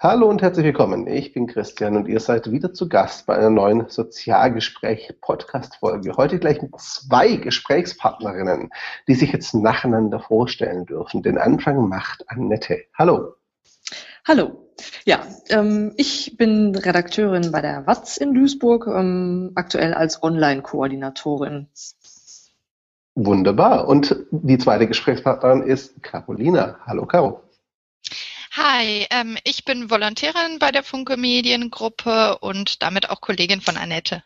Hallo und herzlich willkommen. Ich bin Christian und ihr seid wieder zu Gast bei einer neuen Sozialgespräch-Podcast-Folge. Heute gleich mit zwei Gesprächspartnerinnen, die sich jetzt nacheinander vorstellen dürfen. Den Anfang macht Annette. Hallo. Hallo. Ja, ähm, ich bin Redakteurin bei der WATZ in Duisburg, ähm, aktuell als Online-Koordinatorin. Wunderbar. Und die zweite Gesprächspartnerin ist Carolina. Hallo, Caro. Hi, ähm, ich bin Volontärin bei der Funke Mediengruppe und damit auch Kollegin von Annette.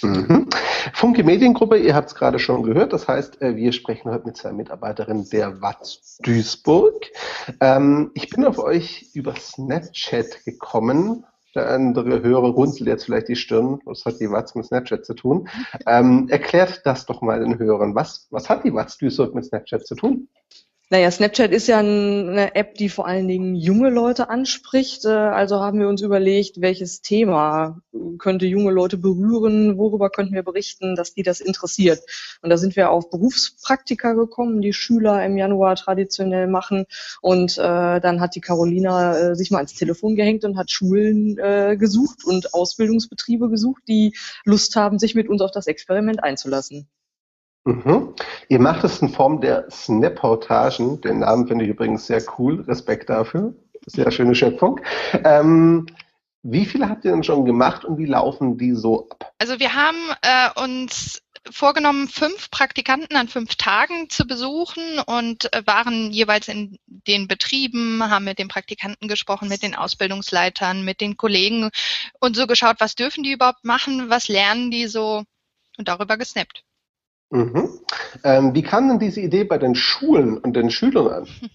Mhm. Funke Mediengruppe, ihr habt es gerade schon gehört, das heißt, äh, wir sprechen heute mit zwei Mitarbeiterinnen der WATS Duisburg. Ähm, ich bin auf euch über Snapchat gekommen. Der andere Hörer runzelt jetzt vielleicht die Stirn. Was hat die WATS mit Snapchat zu tun? Ähm, erklärt das doch mal den Hörern. Was, was hat die WATS Duisburg mit Snapchat zu tun? Naja, Snapchat ist ja eine App, die vor allen Dingen junge Leute anspricht. Äh, also haben wir uns überlegt, welches Thema könnte junge Leute berühren, worüber könnten wir berichten, dass die das interessiert. Und da sind wir auf Berufspraktika gekommen, die Schüler im Januar traditionell machen. Und äh, dann hat die Carolina äh, sich mal ans Telefon gehängt und hat Schulen äh, gesucht und Ausbildungsbetriebe gesucht, die Lust haben, sich mit uns auf das Experiment einzulassen. Mhm. Ihr macht es in Form der Snap-Portagen. Den Namen finde ich übrigens sehr cool. Respekt dafür. Sehr schöne Schöpfung. Ähm, wie viele habt ihr denn schon gemacht und wie laufen die so ab? Also wir haben äh, uns vorgenommen, fünf Praktikanten an fünf Tagen zu besuchen und äh, waren jeweils in den Betrieben, haben mit den Praktikanten gesprochen, mit den Ausbildungsleitern, mit den Kollegen und so geschaut, was dürfen die überhaupt machen, was lernen die so und darüber gesnappt. Mhm. Ähm, wie kam denn diese Idee bei den Schulen und den Schülern an?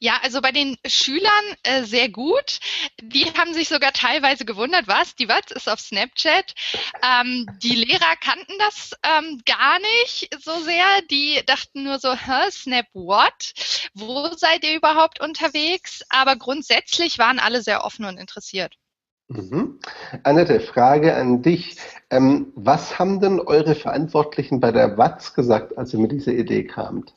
Ja, also bei den Schülern äh, sehr gut. Die haben sich sogar teilweise gewundert, was, die was ist auf Snapchat. Ähm, die Lehrer kannten das ähm, gar nicht so sehr. Die dachten nur so, Hä, Snap what? Wo seid ihr überhaupt unterwegs? Aber grundsätzlich waren alle sehr offen und interessiert. Mhm. Annette, Frage an dich. Ähm, was haben denn eure Verantwortlichen bei der WATS gesagt, als ihr mit dieser Idee kamt?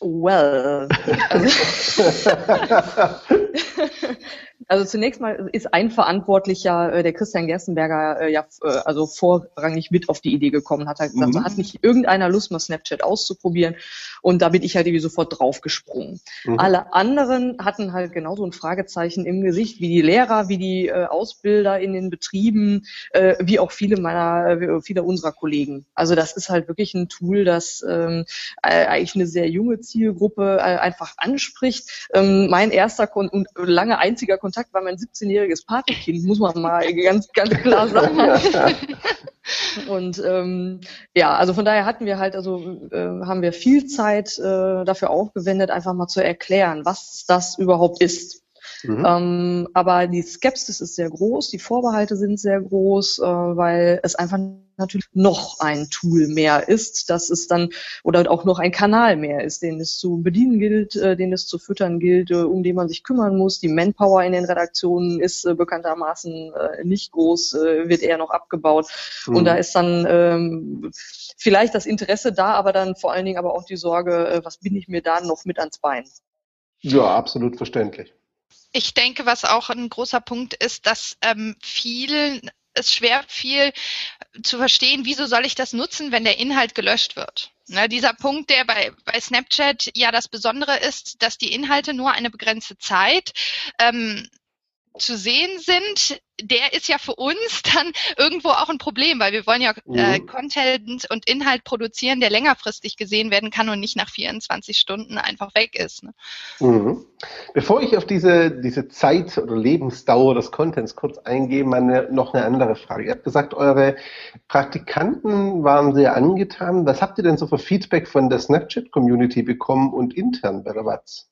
Well. Also zunächst mal ist ein Verantwortlicher, äh, der Christian Gerstenberger, äh, ja äh, also vorrangig mit auf die Idee gekommen, hat halt gesagt, mhm. hat nicht irgendeiner Lust, mal Snapchat auszuprobieren. Und da bin ich halt irgendwie sofort draufgesprungen. Mhm. Alle anderen hatten halt genauso ein Fragezeichen im Gesicht, wie die Lehrer, wie die äh, Ausbilder in den Betrieben, äh, wie auch viele meiner, äh, viele unserer Kollegen. Also das ist halt wirklich ein Tool, das ähm, äh, eigentlich eine sehr junge Zielgruppe äh, einfach anspricht. Ähm, mein erster Kon und lange einziger Kontakt Kontakt war mein 17-jähriges Patenkind, muss man mal ganz, ganz klar sagen. Und ähm, ja, also von daher hatten wir halt, also äh, haben wir viel Zeit äh, dafür aufgewendet, einfach mal zu erklären, was das überhaupt ist. Mhm. Ähm, aber die Skepsis ist sehr groß, die Vorbehalte sind sehr groß, äh, weil es einfach natürlich noch ein Tool mehr ist, dass es dann oder auch noch ein Kanal mehr ist, den es zu bedienen gilt, äh, den es zu füttern gilt, äh, um den man sich kümmern muss. Die Manpower in den Redaktionen ist äh, bekanntermaßen äh, nicht groß, äh, wird eher noch abgebaut. Mhm. Und da ist dann ähm, vielleicht das Interesse da, aber dann vor allen Dingen aber auch die Sorge, äh, was bin ich mir da noch mit ans Bein? Ja, absolut verständlich. Ich denke, was auch ein großer Punkt ist, dass ähm, vielen es schwer viel zu verstehen, wieso soll ich das nutzen, wenn der Inhalt gelöscht wird. Ne, dieser Punkt, der bei, bei Snapchat ja das Besondere ist, dass die Inhalte nur eine begrenzte Zeit ähm, zu sehen sind, der ist ja für uns dann irgendwo auch ein Problem, weil wir wollen ja äh, mhm. Content und Inhalt produzieren, der längerfristig gesehen werden kann und nicht nach 24 Stunden einfach weg ist. Ne? Mhm. Bevor ich auf diese, diese Zeit oder Lebensdauer des Contents kurz eingehe, meine, noch eine andere Frage. Ihr habt gesagt, eure Praktikanten waren sehr angetan. Was habt ihr denn so für Feedback von der Snapchat-Community bekommen und intern bei der WATS?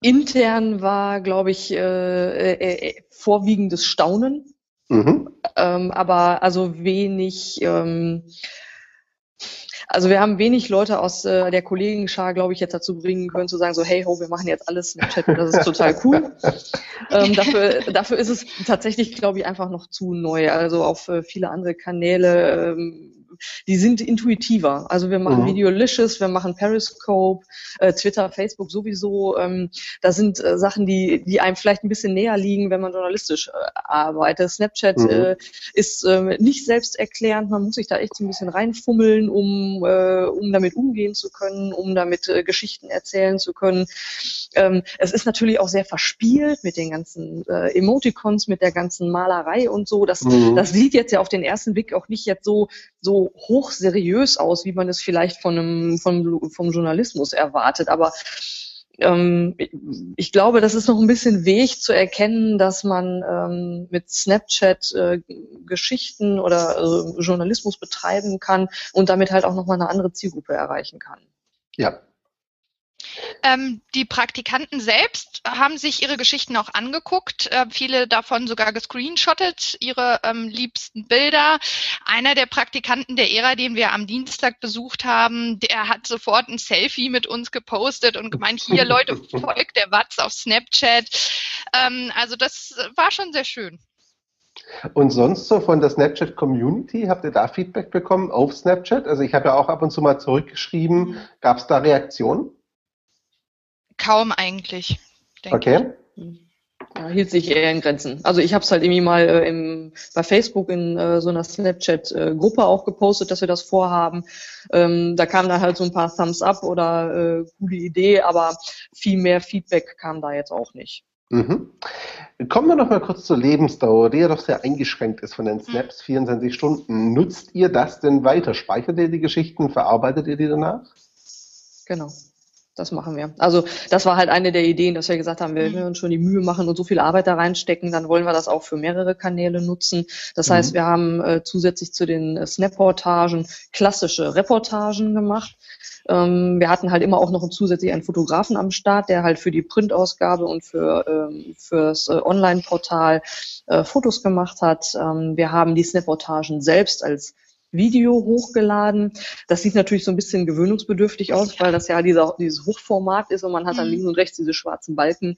Intern war, glaube ich, äh, äh, äh, vorwiegendes Staunen. Mhm. Ähm, aber also wenig, ähm, also wir haben wenig Leute aus äh, der Kollegenschar, glaube ich, jetzt dazu bringen können zu sagen, so hey ho, wir machen jetzt alles Snapchat und das ist total cool. ähm, dafür, dafür ist es tatsächlich, glaube ich, einfach noch zu neu. Also auf äh, viele andere Kanäle ähm, die sind intuitiver. Also wir machen mhm. Videolicious, wir machen Periscope, äh, Twitter, Facebook sowieso. Ähm, da sind äh, Sachen, die, die einem vielleicht ein bisschen näher liegen, wenn man journalistisch äh, arbeitet. Snapchat mhm. äh, ist äh, nicht selbsterklärend, man muss sich da echt so ein bisschen reinfummeln, um, äh, um damit umgehen zu können, um damit äh, Geschichten erzählen zu können. Ähm, es ist natürlich auch sehr verspielt mit den ganzen äh, Emoticons, mit der ganzen Malerei und so. Das, mhm. das sieht jetzt ja auf den ersten Blick auch nicht jetzt so, so hochseriös aus, wie man es vielleicht von einem, vom, vom Journalismus erwartet. Aber ähm, ich glaube, das ist noch ein bisschen Weg zu erkennen, dass man ähm, mit Snapchat äh, Geschichten oder äh, Journalismus betreiben kann und damit halt auch nochmal eine andere Zielgruppe erreichen kann. Ja, ähm, die Praktikanten selbst haben sich ihre Geschichten auch angeguckt, äh, viele davon sogar gescreenshottet, ihre ähm, liebsten Bilder. Einer der Praktikanten der ERA, den wir am Dienstag besucht haben, der hat sofort ein Selfie mit uns gepostet und gemeint, hier Leute, folgt der Watz auf Snapchat. Ähm, also das war schon sehr schön. Und sonst so von der Snapchat-Community, habt ihr da Feedback bekommen auf Snapchat? Also ich habe ja auch ab und zu mal zurückgeschrieben. Gab es da Reaktionen? Kaum eigentlich. Okay. Ja, hielt sich eher in Grenzen. Also ich habe es halt irgendwie mal äh, im, bei Facebook in äh, so einer Snapchat-Gruppe äh, auch gepostet, dass wir das vorhaben. Ähm, da kam dann halt so ein paar Thumbs up oder äh, gute Idee, aber viel mehr Feedback kam da jetzt auch nicht. Mhm. Kommen wir noch mal kurz zur Lebensdauer, die ja doch sehr eingeschränkt ist von den Snaps, 24 Stunden. Nutzt ihr das denn weiter? Speichert ihr die Geschichten? Verarbeitet ihr die danach? Genau das machen wir. Also das war halt eine der Ideen, dass wir gesagt haben, wir mhm. uns schon die Mühe machen und so viel Arbeit da reinstecken, dann wollen wir das auch für mehrere Kanäle nutzen. Das mhm. heißt, wir haben äh, zusätzlich zu den äh, Snap-Portagen klassische Reportagen gemacht. Ähm, wir hatten halt immer auch noch zusätzlich einen Fotografen am Start, der halt für die Printausgabe und für ähm, fürs äh, Online-Portal äh, Fotos gemacht hat. Ähm, wir haben die Snap-Portagen selbst als Video hochgeladen. Das sieht natürlich so ein bisschen gewöhnungsbedürftig aus, weil das ja dieser, dieses Hochformat ist und man hat dann mhm. links und rechts diese schwarzen Balken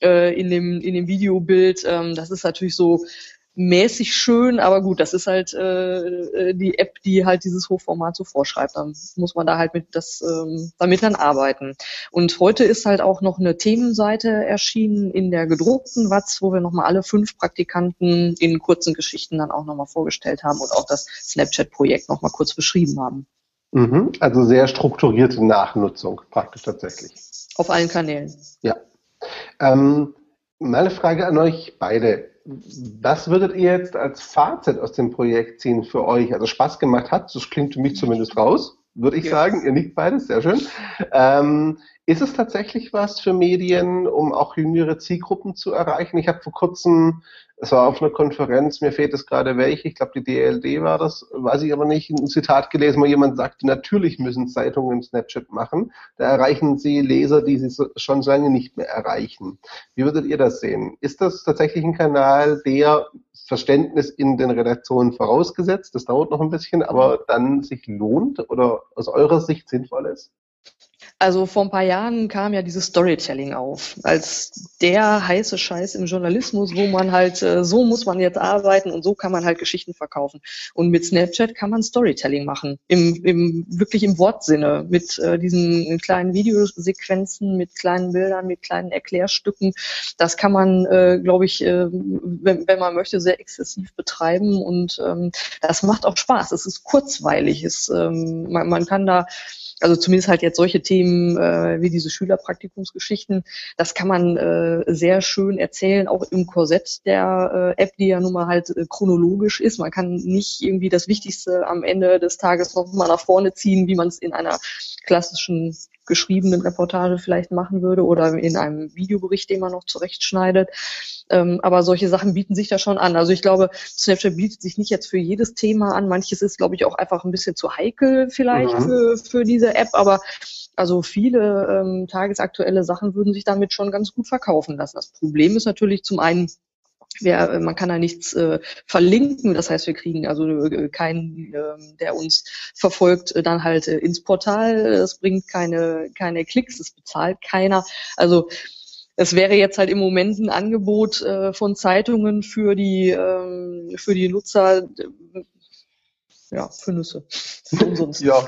äh, in, dem, in dem Videobild. Ähm, das ist natürlich so mäßig schön, aber gut, das ist halt äh, äh, die App, die halt dieses Hochformat so vorschreibt. Dann muss man da halt mit das ähm, damit dann arbeiten. Und heute ist halt auch noch eine Themenseite erschienen in der gedruckten Watz, wo wir nochmal alle fünf Praktikanten in kurzen Geschichten dann auch nochmal vorgestellt haben und auch das Snapchat-Projekt nochmal kurz beschrieben haben. Mhm, also sehr strukturierte Nachnutzung praktisch tatsächlich. Auf allen Kanälen. Ja. Ähm, meine Frage an euch beide was würdet ihr jetzt als Fazit aus dem Projekt ziehen für euch? Also Spaß gemacht hat, das klingt für mich zumindest raus, würde ich ja. sagen. Ihr nickt beides, sehr schön. Ähm, ist es tatsächlich was für Medien, um auch jüngere Zielgruppen zu erreichen? Ich habe vor kurzem es war auf einer Konferenz, mir fehlt es gerade welche, ich glaube die DLD war das, weiß ich aber nicht, ein Zitat gelesen, wo jemand sagte, natürlich müssen Zeitungen Snapchat machen, da erreichen sie Leser, die sie schon lange nicht mehr erreichen. Wie würdet ihr das sehen? Ist das tatsächlich ein Kanal, der Verständnis in den Redaktionen vorausgesetzt, das dauert noch ein bisschen, aber dann sich lohnt oder aus eurer Sicht sinnvoll ist? Also vor ein paar Jahren kam ja dieses Storytelling auf, als der heiße Scheiß im Journalismus, wo man halt, äh, so muss man jetzt arbeiten und so kann man halt Geschichten verkaufen. Und mit Snapchat kann man Storytelling machen, im, im wirklich im Wortsinne, mit äh, diesen kleinen Videosequenzen, mit kleinen Bildern, mit kleinen Erklärstücken. Das kann man, äh, glaube ich, äh, wenn, wenn man möchte, sehr exzessiv betreiben und ähm, das macht auch Spaß. Es ist kurzweilig, es, ähm, man, man kann da also zumindest halt jetzt solche Themen äh, wie diese Schülerpraktikumsgeschichten, das kann man äh, sehr schön erzählen, auch im Korsett der äh, App, die ja nun mal halt äh, chronologisch ist. Man kann nicht irgendwie das Wichtigste am Ende des Tages noch mal nach vorne ziehen, wie man es in einer klassischen geschriebenen Reportage vielleicht machen würde oder in einem Videobericht, den man noch zurechtschneidet. Ähm, aber solche Sachen bieten sich da schon an. Also ich glaube, Snapchat bietet sich nicht jetzt für jedes Thema an. Manches ist, glaube ich, auch einfach ein bisschen zu heikel vielleicht mhm. für, für diese App, aber also viele ähm, tagesaktuelle Sachen würden sich damit schon ganz gut verkaufen lassen. Das Problem ist natürlich zum einen, wir, man kann da nichts äh, verlinken, das heißt, wir kriegen also äh, keinen, äh, der uns verfolgt, äh, dann halt äh, ins Portal. Es bringt keine, keine Klicks, es bezahlt keiner. Also es wäre jetzt halt im Moment ein Angebot äh, von Zeitungen für die, ähm, für die Nutzer, ja, für Nüsse. ja.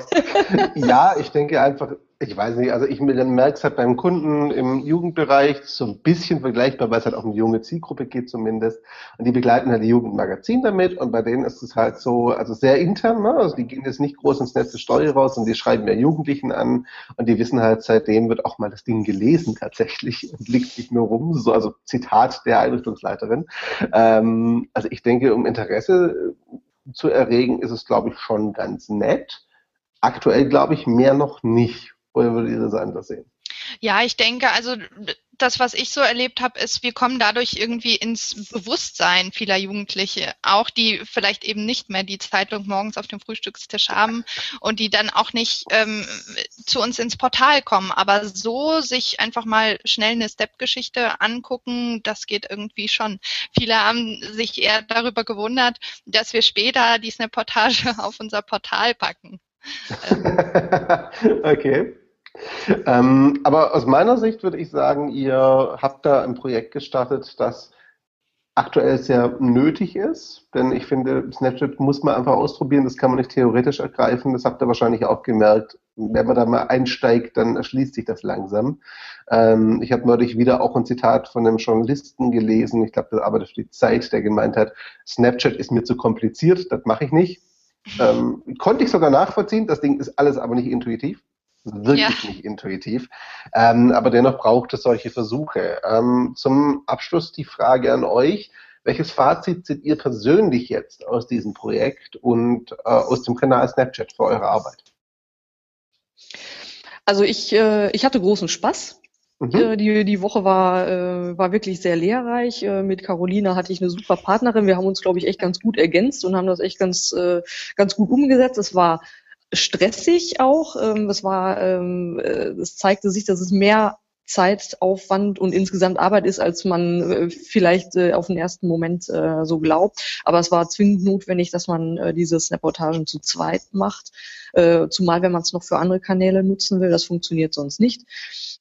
ja, ich denke einfach, ich weiß nicht, also ich merke es halt beim Kunden im Jugendbereich so ein bisschen vergleichbar, weil es halt auch um eine junge Zielgruppe geht zumindest. Und die begleiten halt die Jugendmagazin damit und bei denen ist es halt so, also sehr intern, ne? also die gehen jetzt nicht groß ins Netz der Story raus und die schreiben ja Jugendlichen an und die wissen halt, seitdem wird auch mal das Ding gelesen tatsächlich und liegt nicht nur rum, so, also Zitat der Einrichtungsleiterin. Ähm, also ich denke, um Interesse zu erregen, ist es, glaube ich, schon ganz nett. Aktuell glaube ich mehr noch nicht. Oder würdet ihr das anders sehen? Ja, ich denke, also das, was ich so erlebt habe, ist, wir kommen dadurch irgendwie ins Bewusstsein vieler Jugendliche, auch die vielleicht eben nicht mehr die Zeitung morgens auf dem Frühstückstisch haben und die dann auch nicht ähm, zu uns ins Portal kommen. Aber so sich einfach mal schnell eine Step-Geschichte angucken, das geht irgendwie schon. Viele haben sich eher darüber gewundert, dass wir später die Snap-Portage auf unser Portal packen. okay. Ähm, aber aus meiner Sicht würde ich sagen, ihr habt da ein Projekt gestartet, das aktuell sehr nötig ist, denn ich finde, Snapchat muss man einfach ausprobieren, das kann man nicht theoretisch ergreifen, das habt ihr wahrscheinlich auch gemerkt. Wenn man da mal einsteigt, dann erschließt sich das langsam. Ähm, ich habe neulich wieder auch ein Zitat von einem Journalisten gelesen, ich glaube, das arbeitet für die Zeit, der gemeint hat, Snapchat ist mir zu kompliziert, das mache ich nicht. Ähm, konnte ich sogar nachvollziehen, das Ding ist alles aber nicht intuitiv wirklich ja. nicht intuitiv. Ähm, aber dennoch braucht es solche Versuche. Ähm, zum Abschluss die Frage an euch. Welches Fazit zieht ihr persönlich jetzt aus diesem Projekt und äh, aus dem Kanal Snapchat für eure Arbeit? Also ich, äh, ich hatte großen Spaß. Mhm. Äh, die, die Woche war, äh, war wirklich sehr lehrreich. Äh, mit Carolina hatte ich eine super Partnerin. Wir haben uns, glaube ich, echt ganz gut ergänzt und haben das echt ganz, äh, ganz gut umgesetzt. Es war stressig auch. Ähm, es war, ähm, äh, es zeigte sich, dass es mehr Zeitaufwand und insgesamt Arbeit ist, als man äh, vielleicht äh, auf den ersten Moment äh, so glaubt. Aber es war zwingend notwendig, dass man äh, diese Snap-Reportagen zu zweit macht. Äh, zumal, wenn man es noch für andere Kanäle nutzen will, das funktioniert sonst nicht.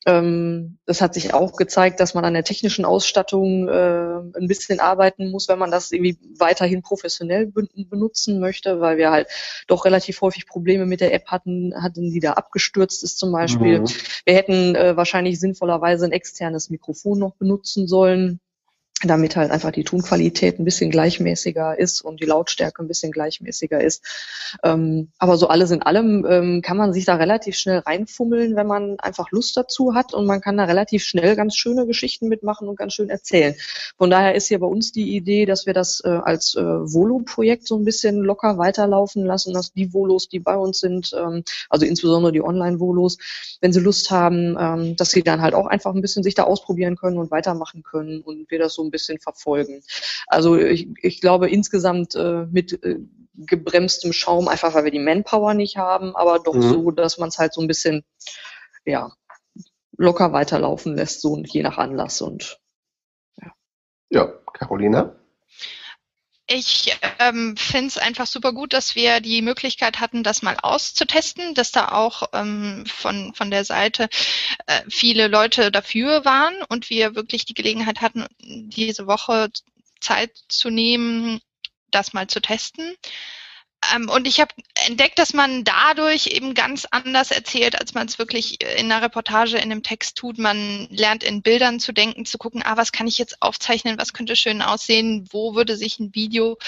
Ähm, das hat sich auch gezeigt, dass man an der technischen Ausstattung äh, ein bisschen arbeiten muss, wenn man das irgendwie weiterhin professionell benutzen möchte, weil wir halt doch relativ häufig Probleme mit der App hatten, hatten, die da abgestürzt ist zum Beispiel. Mhm. Wir hätten äh, wahrscheinlich sinnvollerweise ein externes Mikrofon noch benutzen sollen damit halt einfach die Tonqualität ein bisschen gleichmäßiger ist und die Lautstärke ein bisschen gleichmäßiger ist. Ähm, aber so alles in allem ähm, kann man sich da relativ schnell reinfummeln, wenn man einfach Lust dazu hat und man kann da relativ schnell ganz schöne Geschichten mitmachen und ganz schön erzählen. Von daher ist hier bei uns die Idee, dass wir das äh, als äh, Volo-Projekt so ein bisschen locker weiterlaufen lassen, dass die Volos, die bei uns sind, ähm, also insbesondere die Online-Volos, wenn sie Lust haben, ähm, dass sie dann halt auch einfach ein bisschen sich da ausprobieren können und weitermachen können und wir das so ein bisschen verfolgen. Also ich, ich glaube insgesamt äh, mit äh, gebremstem Schaum, einfach weil wir die Manpower nicht haben, aber doch mhm. so, dass man es halt so ein bisschen ja, locker weiterlaufen lässt, so je nach Anlass und ja. Ja, Carolina? Ich ähm, finde es einfach super gut, dass wir die Möglichkeit hatten, das mal auszutesten, dass da auch ähm, von, von der Seite äh, viele Leute dafür waren und wir wirklich die Gelegenheit hatten, diese Woche Zeit zu nehmen, das mal zu testen. Ähm, und ich habe entdeckt, dass man dadurch eben ganz anders erzählt, als man es wirklich in einer Reportage, in einem Text tut. Man lernt in Bildern zu denken, zu gucken, ah, was kann ich jetzt aufzeichnen, was könnte schön aussehen, wo würde sich ein Video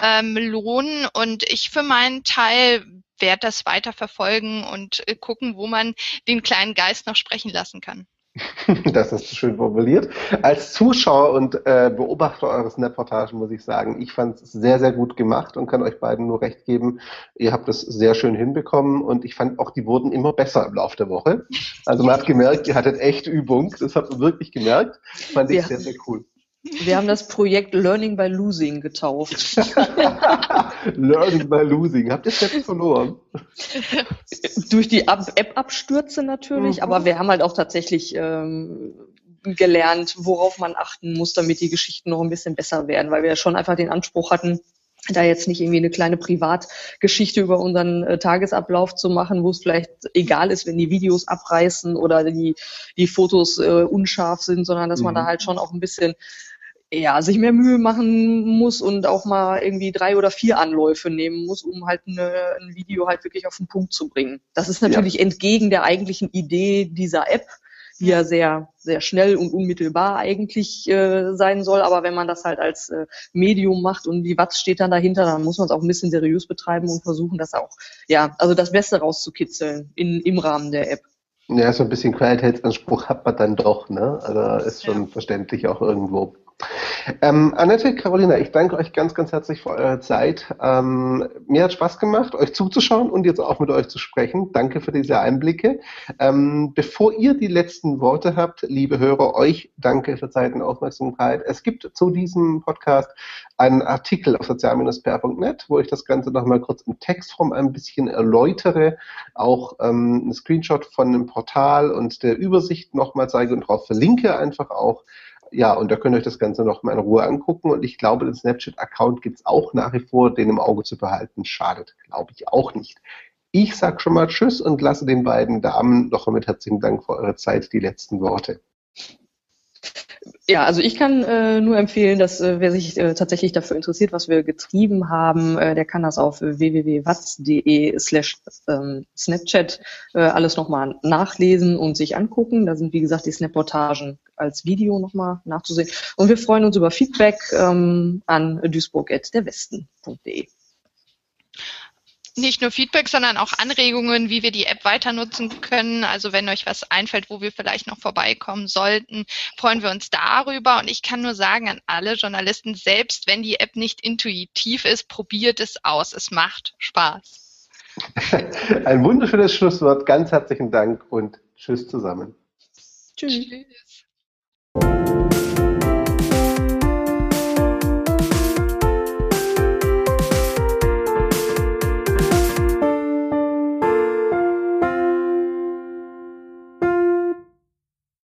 ähm, lohnen. Und ich für meinen Teil werde das weiter verfolgen und äh, gucken, wo man den kleinen Geist noch sprechen lassen kann. Das ist schön formuliert. Als Zuschauer und äh, Beobachter eures Reportagen muss ich sagen, ich fand es sehr, sehr gut gemacht und kann euch beiden nur recht geben. Ihr habt es sehr schön hinbekommen und ich fand auch, die wurden immer besser im Laufe der Woche. Also man hat gemerkt, ihr hattet echt Übung. Das habt ihr wirklich gemerkt. Fand ich ja. sehr, sehr cool. Wir haben das Projekt Learning by Losing getauft. Learning by Losing. Habt ihr Steps verloren? Durch die App-Abstürze natürlich, mhm. aber wir haben halt auch tatsächlich ähm, gelernt, worauf man achten muss, damit die Geschichten noch ein bisschen besser werden, weil wir ja schon einfach den Anspruch hatten, da jetzt nicht irgendwie eine kleine Privatgeschichte über unseren äh, Tagesablauf zu machen, wo es vielleicht egal ist, wenn die Videos abreißen oder die, die Fotos äh, unscharf sind, sondern dass mhm. man da halt schon auch ein bisschen ja, sich mehr Mühe machen muss und auch mal irgendwie drei oder vier Anläufe nehmen muss, um halt eine, ein Video halt wirklich auf den Punkt zu bringen. Das ist natürlich ja. entgegen der eigentlichen Idee dieser App, die ja sehr, sehr schnell und unmittelbar eigentlich äh, sein soll. Aber wenn man das halt als äh, Medium macht und die Watts steht dann dahinter, dann muss man es auch ein bisschen seriös betreiben und versuchen, das auch, ja, also das Beste rauszukitzeln in, im Rahmen der App. Ja, so ein bisschen Qualitätsanspruch hat man dann doch, ne? Also ist schon ja. verständlich auch irgendwo. Ähm, Annette, Carolina, ich danke euch ganz, ganz herzlich für eure Zeit. Ähm, mir hat Spaß gemacht, euch zuzuschauen und jetzt auch mit euch zu sprechen. Danke für diese Einblicke. Ähm, bevor ihr die letzten Worte habt, liebe Hörer, euch danke für Zeit und Aufmerksamkeit. Es gibt zu diesem Podcast einen Artikel auf sozial-pr.net, wo ich das Ganze nochmal kurz in Textform ein bisschen erläutere, auch ähm, einen Screenshot von dem Portal und der Übersicht nochmal zeige und darauf verlinke einfach auch ja, und da könnt ihr euch das Ganze noch mal in Ruhe angucken. Und ich glaube, den Snapchat-Account gibt es auch nach wie vor, den im Auge zu behalten. Schadet, glaube ich, auch nicht. Ich sage schon mal Tschüss und lasse den beiden Damen noch mit herzlichen Dank für eure Zeit die letzten Worte. Ja, also ich kann äh, nur empfehlen, dass äh, wer sich äh, tatsächlich dafür interessiert, was wir getrieben haben, äh, der kann das auf www.watz.de slash ähm, Snapchat äh, alles nochmal nachlesen und sich angucken. Da sind, wie gesagt, die Snap-Portagen als Video nochmal nachzusehen. Und wir freuen uns über Feedback ähm, an duisburg.derwesten.de nicht nur Feedback, sondern auch Anregungen, wie wir die App weiter nutzen können. Also wenn euch was einfällt, wo wir vielleicht noch vorbeikommen sollten, freuen wir uns darüber. Und ich kann nur sagen an alle Journalisten, selbst wenn die App nicht intuitiv ist, probiert es aus. Es macht Spaß. Ein wunderschönes Schlusswort. Ganz herzlichen Dank und tschüss zusammen. Tschüss. tschüss.